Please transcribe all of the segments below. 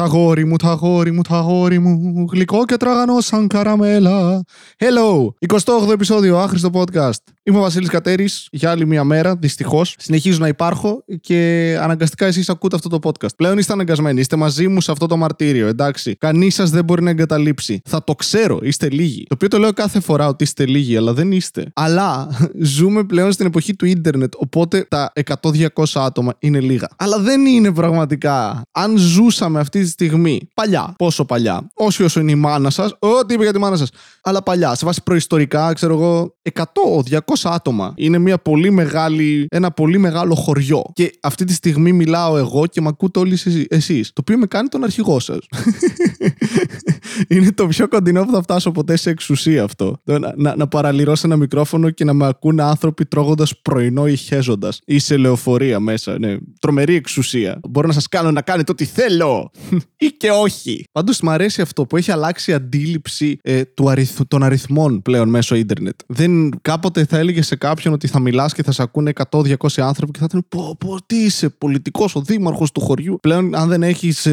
Τα γόρι μου, τα γόρι μου, τα γόρι μου. Γλυκό και τραγανό σαν καραμέλα. Hello! 28ο επεισόδιο, άχρηστο podcast. Είμαι ο Βασίλης Κατέρης για άλλη μια μέρα, δυστυχώς. Συνεχίζω να υπάρχω και αναγκαστικά εσείς ακούτε αυτό το podcast. Πλέον είστε αναγκασμένοι, είστε μαζί μου σε αυτό το μαρτύριο, εντάξει. Κανείς σας δεν μπορεί να εγκαταλείψει. Θα το ξέρω, είστε λίγοι. Το οποίο το λέω κάθε φορά ότι είστε λίγοι, αλλά δεν είστε. Αλλά ζούμε πλέον στην εποχή του ίντερνετ, οπότε τα 100-200 άτομα είναι λίγα. Αλλά δεν είναι πραγματικά. Αν ζούσαμε αυτή τη στιγμή, παλιά, πόσο παλιά, όσοι όσο είναι η μάνα σας, ό,τι είπε για τη μάνα σας, αλλά παλιά, σε βάση προϊστορικά, ξέρω εγώ, 100-200 άτομα. Είναι μια πολύ μεγάλη, ένα πολύ μεγάλο χωριό. Και αυτή τη στιγμή μιλάω εγώ και με ακούτε όλοι εσείς. Το οποίο με κάνει τον αρχηγό σας. είναι το πιο κοντινό που θα φτάσω ποτέ σε εξουσία αυτό. Να, να, να παραλυρώ σε ένα μικρόφωνο και να με ακούνε άνθρωποι τρώγοντας πρωινό ή χέζοντας. Ή σε λεωφορεία μέσα. Ναι. Τρομερή εξουσία. Μπορώ να σας κάνω να κάνετε ό,τι θέλω. ή και όχι. Πάντως μου αρέσει αυτό που έχει αλλάξει η αντίληψη ε, του αριθ, των αριθμών πλέον μέσω ίντερνετ. Δεν, κάποτε θα έλεγε σε κάποιον ότι θα μιλάς και θα σε ακούνε 100-200 άνθρωποι και θα ήταν πω, πω, τι είσαι, πολιτικός, ο δήμαρχος του χωριού. Πλέον, αν δεν έχεις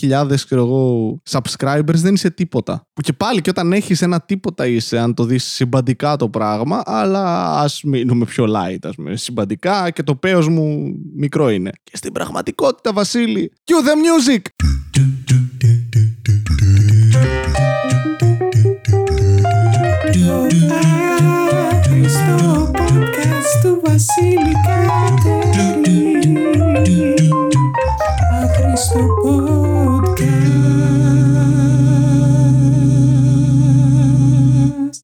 10.000 εγώ, subscribers, δεν είσαι τίποτα. Που και πάλι και όταν έχεις ένα τίποτα είσαι, αν το δεις συμπαντικά το πράγμα, αλλά ας μείνουμε πιο light, ας πούμε. Συμπαντικά και το πέος μου μικρό είναι. Και στην πραγματικότητα, Βασίλη, cue the music!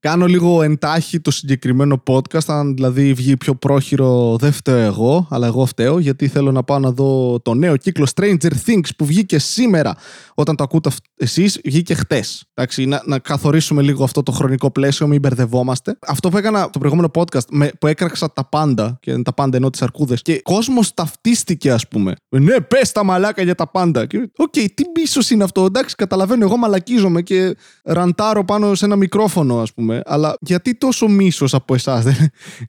Κάνω λίγο εν τάχει το συγκεκριμένο podcast, αν δηλαδή βγει πιο πρόχειρο δεν φταίω εγώ, αλλά εγώ φταίω γιατί θέλω να πάω να δω το νέο κύκλο Stranger Things που βγήκε σήμερα. Όταν το ακούτε εσείς, βγήκε χτες. Εντάξει, να, να καθορίσουμε λίγο αυτό το χρονικό πλαίσιο, μην μπερδευόμαστε. Αυτό που έκανα το προηγούμενο podcast, με, που έκραξα τα πάντα, και τα πάντα ενοχλείς αρκούδες, και κόσμος ταυτίστηκε, ας πούμε. Ναι, πες τα μαλάκα για τα πάντα. Οκ, okay, τι μίσος είναι αυτό. Εντάξει, καταλαβαίνω, εγώ μαλακίζομαι και ραντάρω πάνω σε ένα μικρόφωνο, ας πούμε. Αλλά γιατί τόσο μίσος από εσάς,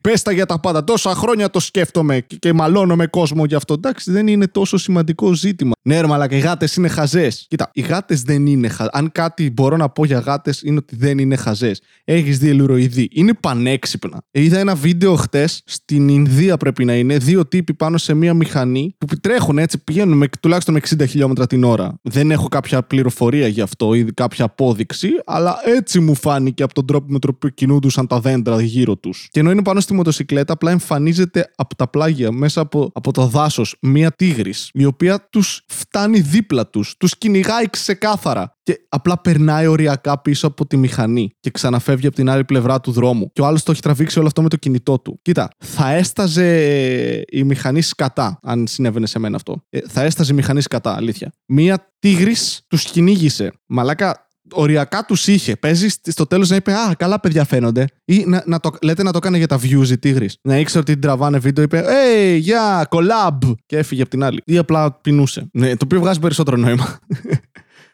Πες τα για τα πάντα. Τόσα χρόνια το σκέφτομαι και, και μαλώνω με κόσμο γι' αυτό. Εντάξει, δεν είναι τόσο σημαντικό ζήτημα. Ναι, ρε, μαλάκα, οι γάτες είναι χαζές. Κοίτα, οι γάτες δεν είναι χαζέ. Αν κάτι μπορώ να πω για γάτες είναι ότι δεν είναι χαζές. Έχεις δει ελουροειδή. Είναι πανέξυπνα. Είδα ένα βίντεο χτες στην Ινδία πρέπει να είναι. Δύο τύποι πάνω σε μία μηχανή που τρέχουν έτσι, πηγαίνουν με, τουλάχιστον με 60 χιλιόμετρα την ώρα. Δεν έχω κάποια πληροφορία γι' αυτό ή κάποια απόδειξη, αλλά έτσι μου φάνηκε από τον τρόπο με τον οποίο κινούντουσαν τα δέντρα γύρω τους. Και ενώ είναι πάνω στη μοτοσυκλέτα, απλά εμφανίζεται από τα πλάγια μέσα από, από το δάσος μία τίγρης, η οποία τους φτάνει δίπλα τους, τους κυνηγάει ξεκάθαρα και απλά περνάει οριακά πίσω από τη μηχανή και ξαναφεύγει από την άλλη πλευρά του δρόμου. Και ο άλλος το έχει τραβήξει όλο αυτό με το κινητό του. Κοίτα, θα έσταζε η μηχανή σκατά, αν συνέβαινε σε μένα αυτό. Ε, θα έσταζε η μηχανή σκατά, αλήθεια. Μία τίγρης τους κυνήγησε. Μαλάκα, οριακά τους είχε. Παίζεις στο τέλος να είπε Α, καλά παιδιά φαίνονται. Ή να, να το, λέτε να το έκανε για τα views η τίγρης. Να ήξερε ότι την τραβάνε βίντεο, είπε Hey, yeah, collab! Και έφυγε από την άλλη. Ή απλά πεινούσε. Ναι, το οποίο βγάζει περισσότερο νόημα.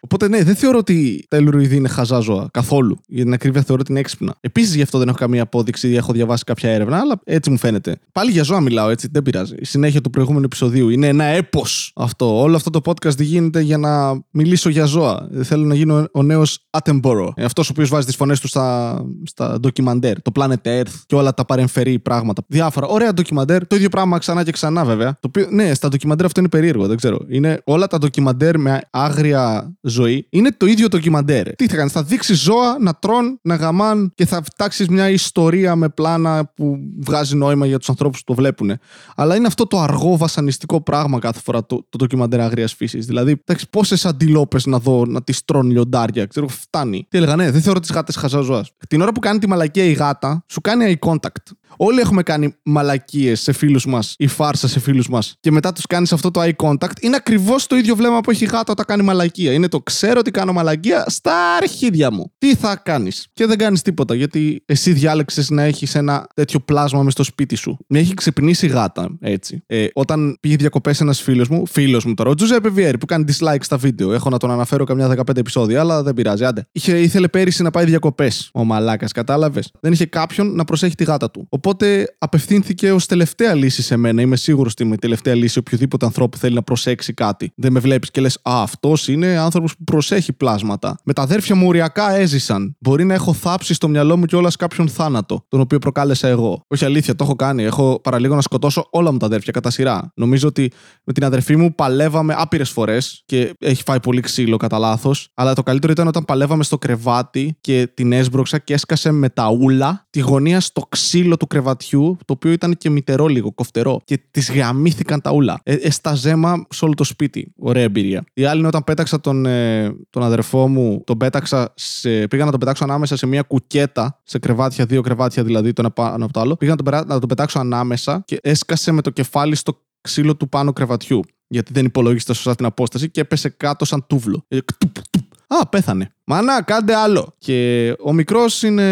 Οπότε ναι, δεν θεωρώ ότι τα ελουροειδή είναι χαζά ζώα καθόλου. Για την ακρίβεια θεωρώ ότι είναι έξυπνα. Επίσης γι' αυτό δεν έχω καμία απόδειξη ή έχω διαβάσει κάποια έρευνα, αλλά έτσι μου φαίνεται. Πάλι για ζώα μιλάω έτσι, δεν πειράζει. Η συνέχεια του προηγούμενου επεισοδίου είναι ένα έπος αυτό. Όλο αυτό το podcast γίνεται για να μιλήσω για ζώα. Θέλω να γίνω ο νέος Attenborough. Ε, αυτός ο οποίος βάζει τις φωνές του στα, στα ντοκιμαντέρ. Το Planet Earth και όλα τα παρεμφερή πράγματα. Διάφορα. Ωραία ντοκιμαντέρ. Το ίδιο πράγμα ξανά και ξανά βέβαια. Το οποίο, ναι, στα ντοκιμαντέρ αυτό είναι περίεργο, δεν ξέρω. Είναι όλα τα ντοκιμαντέρ με άγρια ζωή είναι το ίδιο ντοκιμαντέρ. Τι θα κάνεις, θα δείξεις ζώα να τρών, να γαμάν και θα φτιάξει μια ιστορία με πλάνα που βγάζει νόημα για τους ανθρώπους που το βλέπουν. Αλλά είναι αυτό το αργό βασανιστικό πράγμα κάθε φορά το, το ντοκιμαντέρ αγρίας φύσης. Δηλαδή, εντάξει, πόσες αντιλόπες να δω να τις τρώνε λιοντάρια, ξέρω, φτάνει. Τι έλεγα, ναι, δεν θεωρώ τις γάτες χαζά ζώα. Την ώρα που κάνει τη μαλακία η γάτα, σου κάνει eye contact. Όλοι έχουμε κάνει μαλακίες σε φίλους μας ή φάρσα σε φίλους μας και μετά τους κάνεις αυτό το eye contact. Είναι ακριβώς το ίδιο βλέμμα που έχει η γάτα όταν κάνει μαλακία. Είναι το ξέρω ότι κάνω μαλακία στα αρχίδια μου. Τι θα κάνεις; Και δεν κάνεις τίποτα γιατί εσύ διάλεξες να έχεις ένα τέτοιο πλάσμα μες στο σπίτι σου. Με έχει ξυπνήσει η γάτα έτσι. Ε, όταν πήγε διακοπές ένας φίλος μου, φίλος μου τώρα, ο Τζουζέπε Βιέρη που κάνει dislike στα βίντεο. Έχω να τον αναφέρω καμιά 15 επεισόδια, αλλά δεν πειράζει. Άντε. Είχε, ήθελε πέρυσι να πάει διακοπές. Ο μαλάκας, κατάλαβες. Δεν είχε κάποιον να προσέχει τη γάτα του. Οπότε Οπότε απευθύνθηκε ως τελευταία λύση σε μένα. Είμαι σίγουρος ότι είμαι η τελευταία λύση οποιοδήποτε ανθρώπου θέλει να προσέξει κάτι. Δεν με βλέπεις και λες, Α, αυτός είναι άνθρωπος που προσέχει πλάσματα. Με τα αδέρφια μου οριακά έζησαν. Μπορεί να έχω θάψει στο μυαλό μου κιόλας κάποιον θάνατο, τον οποίο προκάλεσα εγώ. Όχι αλήθεια, το έχω κάνει. Έχω παραλίγο να σκοτώσω όλα μου τα αδέρφια κατά σειρά. Νομίζω ότι με την αδερφή μου παλεύαμε άπειρες φορές και έχει φάει πολύ ξύλο κατά λάθος. Αλλά το καλύτερο ήταν όταν παλεύαμε στο κρεβάτι και την έσπρωξα και έσκασε με τα ούλα τη γωνία στο ξύλο του κρεβατιού, το οποίο ήταν και μητερό λίγο, κοφτερό. Και της γαμήθηκαν τα ούλα. Ε, ε, ζέμα σε όλο το σπίτι. Ωραία εμπειρία. Η άλλη είναι όταν πέταξα τον, ε, τον αδερφό μου, τον πέταξα σε, πήγα να τον πετάξω ανάμεσα σε μια κουκέτα, σε κρεβάτια, δύο κρεβάτια δηλαδή, το ένα πάνω από το άλλο. Πήγα να τον, περα- να τον πετάξω ανάμεσα και έσκασε με το κεφάλι στο ξύλο του πάνω κρεβατιού. Γιατί δεν υπολόγισε σωστά την απόσταση και έπεσε κάτω σαν τούβλο. Ε, κτουπ, κτουπ. Α, πέθανε. Μανά, κάντε άλλο. Και ο μικρός είναι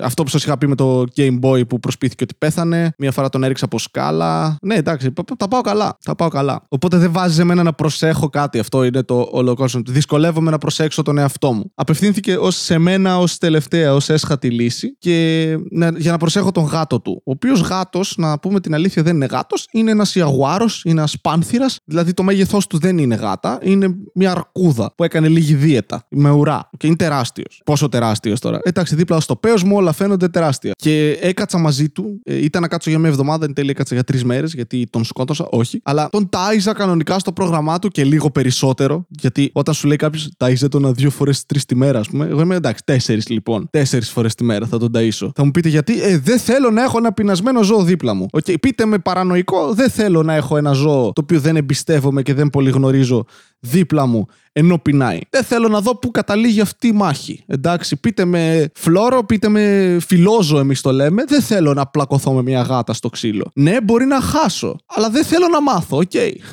αυτό που σας είχα πει με το Game Boy που προσπίθηκε ότι πέθανε. Μία φορά τον έριξα από σκάλα. Ναι, εντάξει, πα- τα πάω καλά. Τα πάω καλά. Οπότε δεν βάζει εμένα να προσέχω κάτι. Αυτό είναι το όλο concept. Δυσκολεύομαι να προσέξω τον εαυτό μου. Απευθύνθηκε ως σε μένα ως τελευταία, ως έσχατη λύση και να- για να προσέχω τον γάτο του. Ο οποίος γάτος, να πούμε την αλήθεια, δεν είναι γάτος. Είναι ένας ιαγουάρος, είναι ένας πάνθηρας. Δηλαδή το μέγεθός του δεν είναι γάτα. Είναι μια αρκούδα που έκανε λίγη δίαιτα. Με ουρά. Και είναι τεράστιος. Πόσο τεράστιος τώρα. Εντάξει, δίπλα στο πέος μου όλα φαίνονται τεράστια. Και έκατσα μαζί του. Ε, ήταν να κάτσω για μια εβδομάδα, εν τέλει έκατσα για τρεις μέρες, γιατί τον σκότωσα. Όχι. Αλλά τον τάιζα κανονικά στο πρόγραμμά του και λίγο περισσότερο. Γιατί όταν σου λέει κάποιος τάιζε τον δύο φορές τρεις τη μέρα, ας πούμε. Εγώ είμαι εντάξει, τέσσερις λοιπόν. Τέσσερις φορές τη μέρα θα τον ταΐσω. Θα μου πείτε γιατί, ε, δεν θέλω να έχω ένα πεινασμένο ζώο δίπλα μου. Οκ, πείτε με παρανοϊκό, δεν θέλω να έχω ένα ζώο το οποίο δεν εμπιστεύομαι και δεν πολύ γνωρίζω δίπλα μου ενώ πεινάει. Δεν θέλω να δω πού καταλήγει αυτή η μάχη. Εντάξει, πείτε με φλώρο, πείτε με φιλόζωο, εμείς το λέμε. Δεν θέλω να πλακωθώ με μια γάτα στο ξύλο. Ναι, μπορεί να χάσω, αλλά δεν θέλω να μάθω, οκ.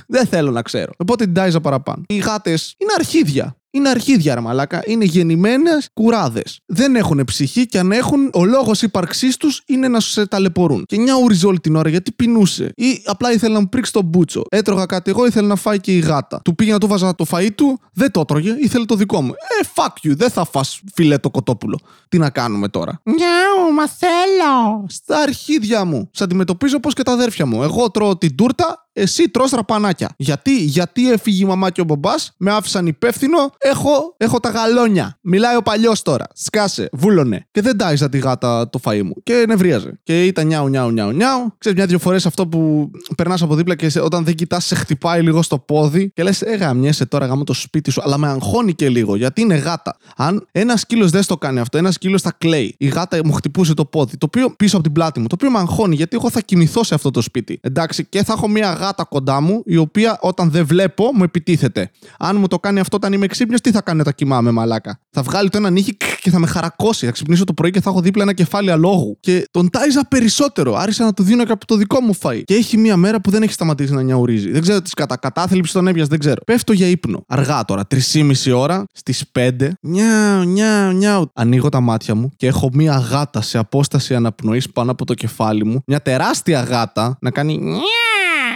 Δεν θέλω να ξέρω. Οπότε την τάιζα παραπάνω. Οι γάτες είναι αρχίδια. Είναι αρχίδια, ρε μαλάκα. Είναι γεννημένες κουράδες. Δεν έχουν ψυχή και αν έχουν, ο λόγος ύπαρξής τους είναι να σε ταλαιπωρούν. Και νιαούριζε όλη την ώρα γιατί πεινούσε. Ή απλά ήθελε να μου πρήξει τον μπούτσο. Έτρωγα κάτι εγώ, ήθελε να φάει και η γάτα. Του πήγαινα, του 'βαζα το φαΐ του, δεν το έτρωγε, ήθελε το δικό μου. Ε, fuck you, δεν θα φας φιλέτο κοτόπουλο. Τι να κάνουμε τώρα; Νιάου, μα θέλω. Στα αρχίδια μου. Σ' αντιμετωπίζω όπως και τα αδέρφια μου. Εγώ τρώω την τούρτα, εσύ τρως ραπανάκια. Γιατί, γιατί έφυγε η μαμά και ο μπαμπάς, με άφησαν υπεύθυνο, έχω, έχω τα γαλόνια. Μιλάει ο παλιός τώρα. Σκάσε, βούλωνε. Και δεν τάιζα τη γάτα το φαΐ μου. Και νευρίαζε. Και ήταν νιάου, νιάου, νιάου, νιάου. Ξέρεις, μια-δυο φορές αυτό που περνάς από δίπλα και σε- όταν δεν κοιτάς, σε χτυπάει λίγο στο πόδι και λες, Ε, γαμιέσαι τώρα, γάμο το σπίτι σου. Αλλά με αγχώνει και λίγο γιατί είναι γάτα. Αν ένας σκύλος δεν στο κάνει αυτό, ένας σκύλος θα κλαίει. Η γάτα μου χτυπούσε το πόδι, το οποίο πίσω από την πλάτη μου, το οποίο με αγχώνει γιατί εγώ θα κοιμηθώ σε αυτό το σπίτι. Εντάξει, και θα έχω μια γάτα κοντά μου, η οποία όταν δεν βλέπω μου επιτίθεται. Αν μου το κάνει αυτό όταν είμαι ξύπνιος, τι θα κάνει όταν κοιμάμαι, μαλάκα; Θα βγάλει το ένα νύχι κ, και θα με χαρακώσει. Θα ξυπνήσω το πρωί και θα έχω δίπλα ένα κεφάλι αλόγου. Και τον τάιζα περισσότερο. Άρχισα να του δίνω και από το δικό μου φαΐ. Και έχει μία μέρα που δεν έχει σταματήσει να νιαουρίζει. Δεν ξέρω τις κατά κατάθλιψη τον έπιασε, δεν ξέρω. Πέφτω για ύπνο. Αργά τώρα, 3,5 ώρα, στις 5. Νιάου, νιάου, νιάου. Ανοίγω τα μάτια μου και έχω μία γάτα σε απόσταση αναπνοής πάνω από το κεφάλι μου. Μια τεράστια γάτα να κάνει.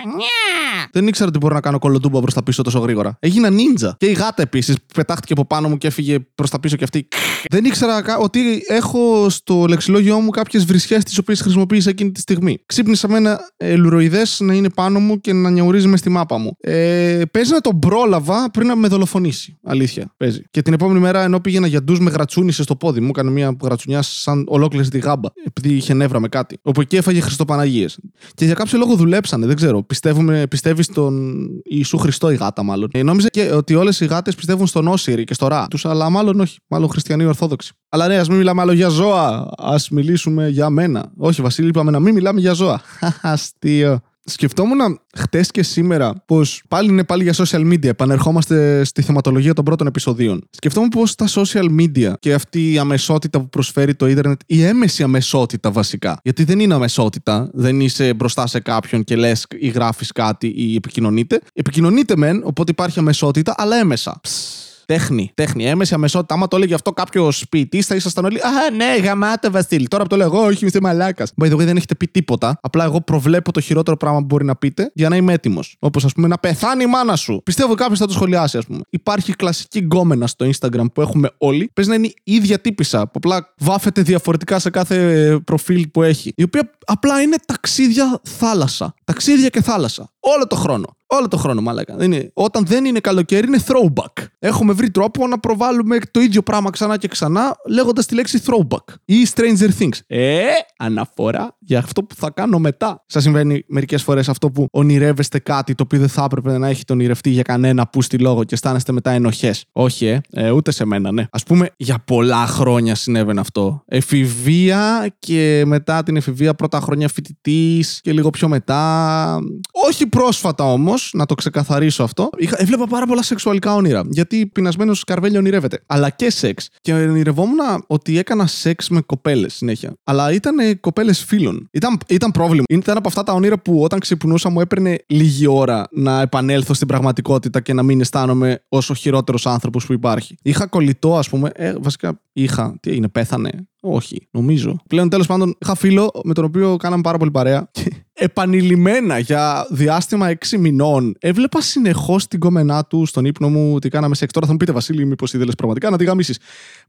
Νιά, νιά. Δεν ήξερα ότι μπορώ να κάνω κολοτούμπα προς τα πίσω τόσο γρήγορα. Έγινα νίντζα. Και η γάτα επίσης πετάχτηκε από πάνω μου και έφυγε προς τα πίσω και αυτή. Δεν ήξερα κα- ότι έχω στο λεξιλόγιό μου κάποιες βρισιές τις οποίες χρησιμοποίησα εκείνη τη στιγμή. Ξύπνησα με ένα ε, λουροειδές να είναι πάνω μου και να νιαουρίζει με στη μάπα μου. Ε, παίζει να τον πρόλαβα πριν να με δολοφονήσει. Αλήθεια. Παίζει. Και την επόμενη μέρα, ενώ πήγαινα για ντουζ, με γρατσούνισε στο πόδι μου. Έκανε μια γρατσουνιά σαν ολόκληρη τη γάμπα. Επειδή είχε νεύρα με κάτι. Όπου εκεί έφαγε Χριστοπαναγίες. Και για κάποιο λόγο δουλέψανε, δεν ξέρω. Πιστεύουμε, πιστεύεις στον Ιησού Χριστό η γάτα, μάλλον. Ε, νόμιζα και ότι όλες οι γάτε πιστεύουν στον Όσυρη και στο Ρα τους, αλλά μάλλον όχι. Μάλλον χριστιανοί Ορθόδοξοι. Αλλά ναι, ας μην μιλάμε άλλο για ζώα. Α μιλήσουμε για μένα. Όχι, Βασίλη, είπαμε να μην μιλάμε για ζώα. Αστείο. Σκεφτόμουν χτες και σήμερα πως πάλι είναι πάλι για social media. Επανερχόμαστε στη θεματολογία των πρώτων επεισοδίων. Σκεφτόμουν πως τα social media και αυτή η αμεσότητα που προσφέρει το ίντερνετ, η έμεση αμεσότητα βασικά. Γιατί δεν είναι αμεσότητα, δεν είσαι μπροστά σε κάποιον και λες ή γράφεις κάτι ή επικοινωνείτε. Επικοινωνείτε μεν, οπότε υπάρχει αμεσότητα, αλλά έμεσα. Ψ, Τέχνη, τέχνη. Έμεση αμεσότητα. Άμα το έλεγε αυτό κάποιος ποιητής, θα ήσασταν όλοι. Α, ναι, γαμάτε Βασίλη. Τώρα που το λέω εγώ, όχι, είστε μαλάκας. By the way, δεν έχετε πει τίποτα. Απλά εγώ προβλέπω το χειρότερο πράγμα που μπορεί να πείτε για να είμαι έτοιμος. Όπως ας πούμε να πεθάνει η μάνα σου. Πιστεύω κάποιος θα το σχολιάσει, ας πούμε. Υπάρχει κλασική γκόμενα στο Instagram που έχουμε όλοι. Πες να είναι η ίδια τύπησα που απλά βάφεται διαφορετικά σε κάθε προφίλ που έχει. Η οποία απλά είναι ταξίδια θάλασσα. Ταξίδια και θάλασσα. Όλο το χρόνο. Όλο το χρόνο, μαλάκα. Δεν είναι. Όταν δεν είναι καλοκαίρι, είναι throwback. Έχουμε βρει τρόπο να προβάλλουμε το ίδιο πράγμα ξανά και ξανά, λέγοντας τη λέξη throwback ή Stranger Things. Ε, αναφορά για αυτό που θα κάνω μετά. Σας συμβαίνει μερικές φορές αυτό που ονειρεύεστε κάτι το οποίο δεν θα έπρεπε να έχετε ονειρευτεί για κανένα που στη λόγο και αισθάνεστε μετά ενοχές. Όχι, ε, ε, ούτε σε μένα, ναι. Α πούμε, για πολλά χρόνια συνέβαινε αυτό. Εφηβεία και μετά την εφηβεία πρώτα χρόνια φοιτητής και λίγο πιο μετά. Όχι πρόσφατα όμως, να το ξεκαθαρίσω αυτό. Είχα, έβλεπα πάρα πολλά σεξουαλικά όνειρα. Γιατί πεινασμένος Καρβέλιο ονειρεύεται. Αλλά και σεξ. Και ονειρευόμουν ότι έκανα σεξ με κοπέλες συνέχεια. Αλλά ήταν κοπέλες φίλων. Ήταν, ήταν πρόβλημα. Ήταν από αυτά τα όνειρα που όταν ξυπνούσα μου έπαιρνε λίγη ώρα να επανέλθω στην πραγματικότητα και να μην αισθάνομαι όσο χειρότερος άνθρωπος που υπάρχει. Είχα κολλητό, ας πούμε. Ε, βασικά είχα. Τι έγινε, πέθανε. Όχι, νομίζω. Πλέον τέλος πάντων είχα φίλο με τον οποίο κάναμε πάρα πολύ παρέα επανειλημμένα για διάστημα 6 μηνών έβλεπα συνεχώς την κόμενά του στον ύπνο μου ότι κάναμε σεξ. Τώρα θα μου πείτε, Βασίλη, μήπως ήθελες πραγματικά να τη γαμίσεις.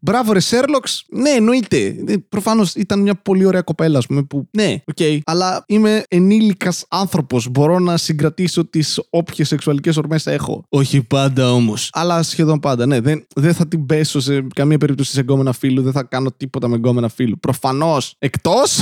Μπράβο, ρε Σέρλοκ. Ναι, εννοείται. Ε, Προφανώς ήταν μια πολύ ωραία κοπέλα, ας πούμε. Που... Ναι, OK. Okay. Αλλά είμαι ενήλικας άνθρωπος. Μπορώ να συγκρατήσω τις όποιες σεξουαλικές ορμές έχω. Όχι πάντα όμως. Αλλά σχεδόν πάντα. Ναι, δεν, δεν θα την πέσω σε καμία περίπτωση σε γκόμενα φίλου. Δεν θα κάνω τίποτα με γκόμενα φίλου. Προφανώς. Εκτός.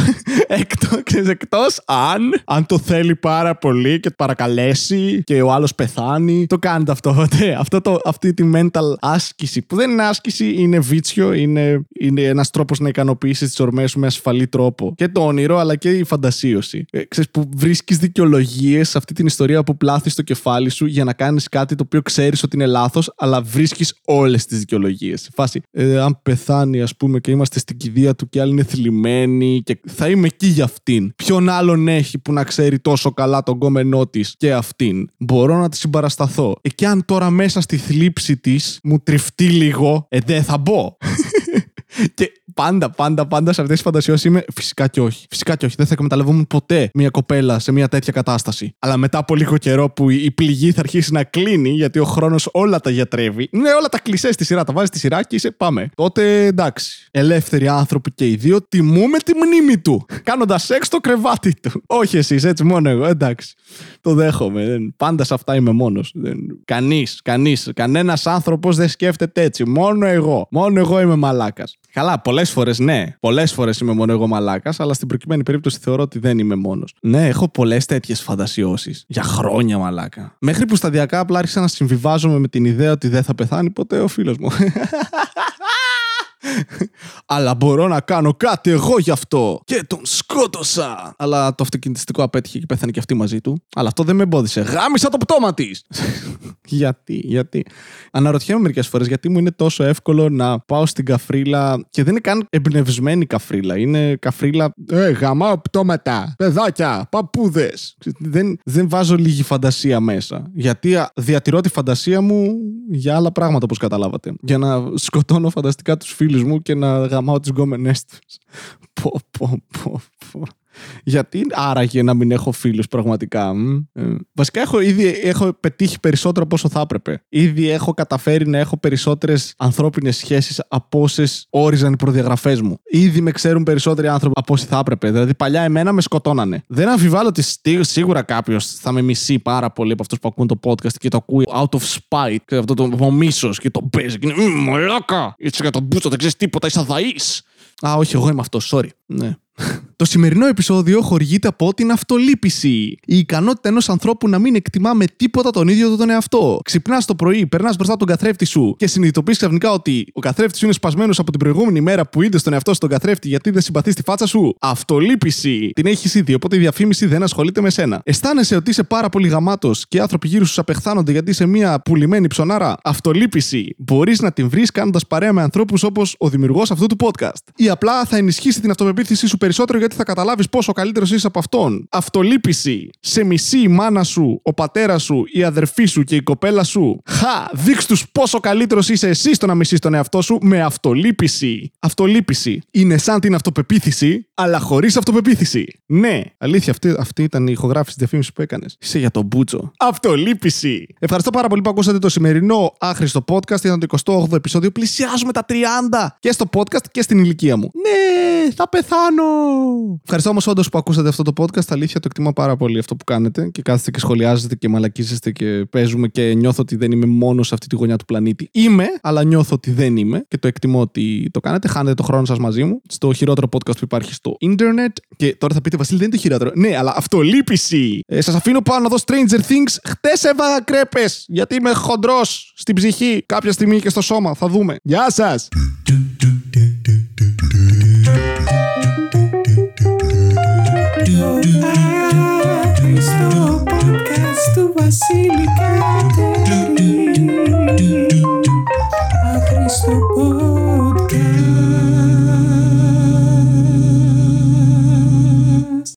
Εκτός αν αν το θέλει πάρα πολύ και το παρακαλέσει και ο άλλος πεθάνει. Το κάνετε αυτό. αυτό το, αυτή τη mental άσκηση που δεν είναι άσκηση, είναι βίτσιο, είναι, είναι ένας τρόπος να ικανοποιήσεις τις ορμές σου με ασφαλή τρόπο. Και το όνειρο, αλλά και η φαντασίωση. Ε, ξέρεις, που βρίσκεις δικαιολογίες σε αυτή την ιστορία που πλάθεις στο κεφάλι σου για να κάνεις κάτι το οποίο ξέρεις ότι είναι λάθος, αλλά βρίσκεις όλες τις δικαιολογίες. Φάση, ε, αν πεθάνει, ας πούμε, και είμαστε στην κηδεία του και άλλοι είναι θλιμμένοι και θα είμαι εκεί για αυτήν. Ποιον άλλον έχει που να ξέρει τόσο καλά τον κόμενό της και αυτήν. Μπορώ να τη συμπαρασταθώ. Ε, και αν τώρα μέσα στη θλίψη της μου τριφτεί λίγο, ε, δεν θα μπω. και πάντα, πάντα, πάντα σε αυτές τις φαντασιώσεις είμαι φυσικά και όχι. Φυσικά και όχι. Δεν θα εκμεταλλευόμουν ποτέ μια κοπέλα σε μια τέτοια κατάσταση. Αλλά μετά από λίγο καιρό που η πληγή θα αρχίσει να κλείνει, γιατί ο χρόνος όλα τα γιατρεύει. Ναι, όλα τα κλεισέ στη σειρά. Τα βάζεις στη σειρά και είσαι πάμε. Τότε εντάξει. Ελεύθεροι άνθρωποι και οι δύο τιμούμε τη μνήμη του. Κάνοντας σεξ το κρεβάτι του. όχι εσείς, έτσι μόνο εγώ. Εντάξει. Το δέχομαι. Πάντα σε αυτά είμαι μόνος. Κανείς, κανείς, κανένας άνθρωπος δεν σκέφτεται έτσι. Μόνο εγώ. Μόνο εγώ είμαι μαλάκας. Καλά, πολλές φορές ναι. Πολλές φορές είμαι μόνο εγώ μαλάκας, αλλά στην προκειμένη περίπτωση θεωρώ ότι δεν είμαι μόνος. Ναι, έχω πολλές τέτοιες φαντασιώσεις. Για χρόνια μαλάκα. Μέχρι που σταδιακά απλά άρχισα να συμβιβάζομαι με την ιδέα ότι δεν θα πεθάνει ποτέ ο φίλος μου. Αλλά μπορώ να κάνω κάτι εγώ γι' αυτό. Και τον σκότωσα. Αλλά το αυτοκινητιστικό απέτυχε και πέθανε και αυτή μαζί του. Αλλά αυτό δεν με εμπόδισε. Γάμισα το πτώμα της. γιατί, γιατί. Αναρωτιέμαι μερικές φορές γιατί μου είναι τόσο εύκολο να πάω στην καφρίλα και δεν είναι καν εμπνευσμένη καφρίλα. Είναι καφρίλα. Ε, γαμάω πτώματα. Παιδάκια, παππούδες. Δεν, δεν βάζω λίγη φαντασία μέσα. Γιατί διατηρώ τη φαντασία μου για άλλα πράγματα, όπως καταλάβατε. Για να σκοτώνω φανταστικά τους φίλους μου και να γαμάω τις γκόμενές τους. Πω, πω, πω, πω. Γιατί άραγε να μην έχω φίλους πραγματικά. Ε, βασικά έχω ήδη έχω πετύχει περισσότερο από όσο θα έπρεπε. Ήδη έχω καταφέρει να έχω περισσότερες ανθρώπινες σχέσεις από όσες όριζαν οι προδιαγραφές μου. Ήδη με ξέρουν περισσότεροι άνθρωποι από όσοι θα έπρεπε. Δηλαδή παλιά εμένα με σκοτώνανε. Δεν αμφιβάλλω ότι σίγουρα κάποιος θα με μισεί πάρα πολύ από αυτούς που ακούν το podcast και το ακούει out of spite. Αυτό το μίσο και το παίζει. Και είναι μαλάκα! Έτσι για τον μπούτσο δεν ξέρεις τίποτα, είσαι αδαής. Α, όχι, εγώ είμαι αυτός, sorry. Ναι. Το σημερινό επεισόδιο χορηγείται από την αυτολύπηση. Η ικανότητα ενός ανθρώπου να μην εκτιμά με τίποτα τον ίδιο του τον εαυτό. Ξυπνάς το πρωί, περνάς μπροστά από τον καθρέφτη σου και συνειδητοποιείς ξαφνικά ότι ο καθρέφτης σου είναι σπασμένος από την προηγούμενη μέρα που είδες τον εαυτό στον καθρέφτη γιατί δεν συμπαθεί τη φάτσα σου. Αυτολύπηση. Την έχεις ήδη, οπότε η διαφήμιση δεν ασχολείται με σένα. Αισθάνεσαι ότι είσαι πάρα πολύ γαμάτος και οι άνθρωποι γύρω σου απεχθάνονται γιατί είσαι μια πουλημένη ψωνάρα. Αυτολύπηση. Μπορείς να την βρεις κάνοντας παρέα με ανθρώπους όπως ο δημιουργός αυτού του podcast. Ή απλά θα ενισχύσει την αυτοπεποίθησή σου περισσότερο γιατί θα καταλάβεις πόσο καλύτερος είσαι από αυτόν. Αυτολύπηση. Σε μισή η μάνα σου, ο πατέρας σου, η αδερφή σου και η κοπέλα σου. Χα! Δείξ τους πόσο καλύτερος είσαι εσύ στο να μισείς τον εαυτό σου με αυτολύπηση. Αυτολύπηση. Είναι σαν την αυτοπεποίθηση, αλλά χωρίς αυτοπεποίθηση. Ναι, αλήθεια, αυτή, αυτή ήταν η ηχογράφηση της διαφήμισης που έκανες. Είσαι για τον Μπούτσο. Αυτολύπηση. Ευχαριστώ πάρα πολύ που ακούσατε το σημερινό άχρηστο podcast. Ήταν το 28ο επεισόδιο. Πλησιάζουμε τα 30 και στο podcast και στην ηλικία μου. Ναι, θα πεθάνω. Ευχαριστώ όμως όντως που ακούσατε αυτό το podcast. Αλήθεια, το εκτιμώ πάρα πολύ αυτό που κάνετε και κάθεστε και σχολιάζετε και μαλακίζεστε και παίζουμε και νιώθω ότι δεν είμαι μόνος σε αυτή τη γωνιά του πλανήτη. Είμαι, αλλά νιώθω ότι δεν είμαι και το εκτιμώ ότι το κάνετε. Χάνετε το χρόνο σας μαζί μου στο χειρότερο podcast που υπάρχει στο ίντερνετ. Και τώρα θα πείτε, Βασίλη, δεν είναι το χειρότερο. Ναι, αλλά αυτολύπηση. Ε, σας αφήνω πάνω να δω Stranger Things. Χτες έβαγα κρέπες γιατί είμαι χοντρός στην ψυχή κάποια στιγμή και στο σώμα. Θα δούμε. Γεια σας. στο podcast του Βασίλη Κατερή